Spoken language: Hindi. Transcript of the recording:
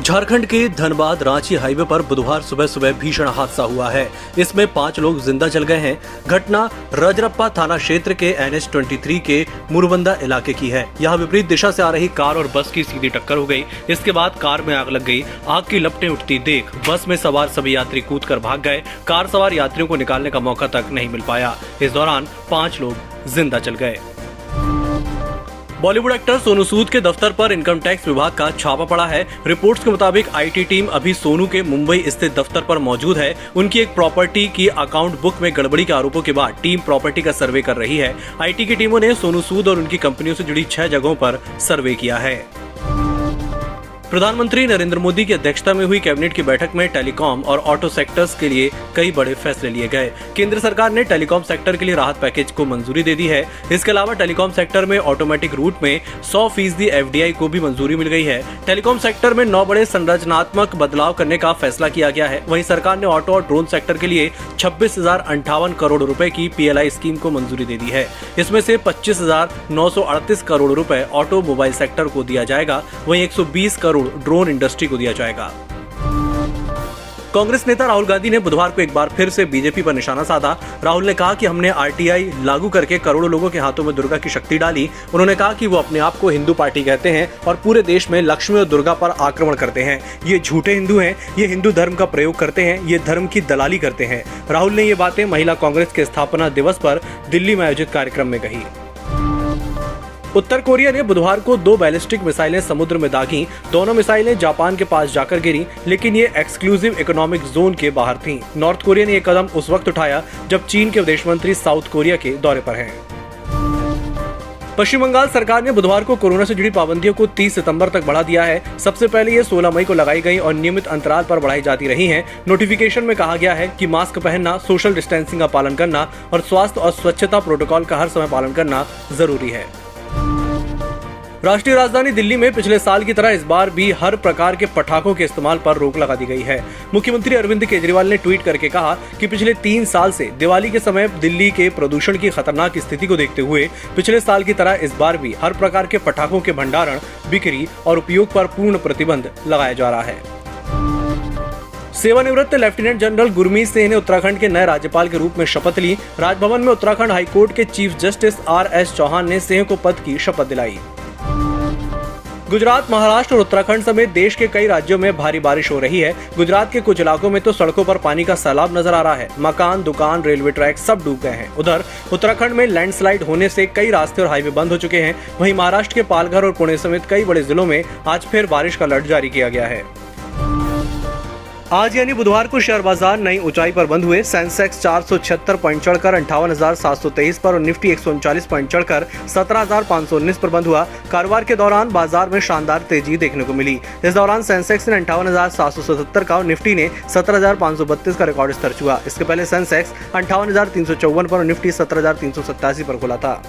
झारखंड के धनबाद रांची हाईवे पर बुधवार सुबह सुबह भीषण हादसा हुआ है। इसमें पाँच लोग ज़िंदा चल गए हैं। घटना रजरप्पा थाना क्षेत्र के एन एच के मुरबंदा इलाके की है। यहाँ विपरीत दिशा से आ रही कार और बस की सीधी टक्कर हो गई। इसके बाद कार में आग लग गई। आग की लपटें उठती देख बस में सवार सभी यात्री कूद कर भाग गए। कार सवार यात्रियों को निकालने का मौका तक नहीं मिल पाया। इस दौरान पाँच लोग ज़िंदा चल गए। बॉलीवुड एक्टर सोनू सूद के दफ्तर पर इनकम टैक्स विभाग का छापा पड़ा है। रिपोर्ट्स के मुताबिक आईटी टीम अभी सोनू के मुंबई स्थित दफ्तर पर मौजूद है। उनकी एक प्रॉपर्टी की अकाउंट बुक में गड़बड़ी के आरोपों के बाद टीम प्रॉपर्टी का सर्वे कर रही है। आईटी की टीमों ने सोनू सूद और उनकी कंपनियों से जुड़ी छह जगहों पर सर्वे किया है। प्रधानमंत्री नरेंद्र मोदी की अध्यक्षता में हुई कैबिनेट की बैठक में टेलीकॉम और ऑटो सेक्टर्स के लिए कई बड़े फैसले लिए गए। केंद्र सरकार ने टेलीकॉम सेक्टर के लिए राहत पैकेज को मंजूरी दे दी है। इसके अलावा टेलीकॉम सेक्टर में ऑटोमेटिक रूट में सौ फ़ीसदी एफडीआई को भी मंजूरी मिल गई है। टेलीकॉम सेक्टर में नौ बड़े संरचनात्मक बदलाव करने का फैसला किया गया है। वही सरकार ने ऑटो और ड्रोन सेक्टर के लिए छब्बीस करोड़ रूपए की पीएलआई स्कीम को मंजूरी दे दी है। इसमें से पच्चीस करोड़ रूपए ऑटोमोबाइल सेक्टर को दिया जाएगा। वहीं 120 करोड़ करोड़ ड्रोन इंडस्ट्री को दिया जाएगा। कांग्रेस नेता राहुल गांधी ने बुधवार को एक बार फिर से बीजेपी पर निशाना साधा। राहुल ने कहा कि हमने आरटीआई लागू करके करोड़ों लोगों के हाथों में दुर्गा की शक्ति डाली। उन्होंने कहा कि वो अपने आप को हिंदू पार्टी कहते हैं और पूरे देश में लक्ष्मी और दुर्गा पर आक्रमण करते हैं। ये झूठे हिंदू हैं, ये हिंदू धर्म का प्रयोग करते हैं, ये धर्म की दलाली करते हैं। राहुल ने ये बातें महिला कांग्रेस के स्थापना दिवस पर दिल्ली में आयोजित कार्यक्रम में कही। उत्तर कोरिया ने बुधवार को दो बैलिस्टिक मिसाइलें समुद्र में दागी दोनों मिसाइलें जापान के पास जाकर गिरी, लेकिन ये एक्सक्लूसिव इकोनॉमिक जोन के बाहर थी नॉर्थ कोरिया ने यह कदम उस वक्त उठाया जब चीन के विदेश मंत्री साउथ कोरिया के दौरे पर हैं। पश्चिम बंगाल सरकार ने बुधवार को कोरोना से जुड़ी पाबंदियों को 30 सितंबर तक बढ़ा दिया है सबसे पहले ये 16 मई को लगाई गई और नियमित अंतराल पर बढ़ाई जाती रही हैं। नोटिफिकेशन में कहा गया है कि मास्क पहनना, सोशल डिस्टेंसिंग का पालन करना और स्वास्थ्य और स्वच्छता प्रोटोकॉल का हर समय पालन करना ज़रूरी है राष्ट्रीय राजधानी दिल्ली में पिछले साल की तरह इस बार भी हर प्रकार के पटाखों के इस्तेमाल पर रोक लगा दी गई है। मुख्यमंत्री अरविंद केजरीवाल ने ट्वीट करके कहा कि पिछले तीन साल से दिवाली के समय दिल्ली के प्रदूषण की खतरनाक स्थिति को देखते हुए पिछले साल की तरह इस बार भी हर प्रकार के पटाखों के भंडारण, बिक्री और उपयोग पर पूर्ण प्रतिबंध लगाया जा रहा है। सेवानिवृत्त लेफ्टिनेंट जनरल गुरमीत सिंह ने उत्तराखंड के नए राज्यपाल के रूप में शपथ ली। राजभवन में उत्तराखंड हाईकोर्ट के chief justice R S Chauhan ने सिंह को पद की शपथ दिलाई। गुजरात, महाराष्ट्र और उत्तराखंड समेत देश के कई राज्यों में भारी बारिश हो रही है। गुजरात के कुछ इलाकों में तो सड़कों पर पानी का सैलाब नज़र आ रहा है। मकान, दुकान, रेलवे ट्रैक सब डूब गए हैं। उधर, उत्तराखंड में लैंडस्लाइड होने से कई रास्ते और हाईवे बंद हो चुके हैं। वहीं महाराष्ट्र के पालघर और पुणे समेत कई बड़े जिलों में आज फिर बारिश का अलर्ट जारी किया गया है। आज यानी बुधवार को शेयर बाज़ार नई ऊंचाई पर बंद हुए। सेंसेक्स चार सौ छिहत्तर पॉइंट चढ़कर अंठावन हज़ार सात सौ तेईस पर और निफ्टी एक सौ उनचालीस पॉइंट चढ़कर सत्रह हज़ार पाँच सौ उन्नीस पर बंद हुआ। कारोबार के दौरान बाज़ार में शानदार तेज़ी देखने को मिली। इस दौरान सेंसेक्स ने अंठावन हज़ार सात सौ सतहत्तर का और निफ्टी ने सत्रह हज़ार पाँच सौ बत्तीस का रिकॉर्ड स्तर छुआ। इसके पहले सेंसेक्स अंठावन हज़ार तीन सौ चौवन पर और निफ्टी सत्रह हज़ार तीन सौ सत्तासी पर खुला था।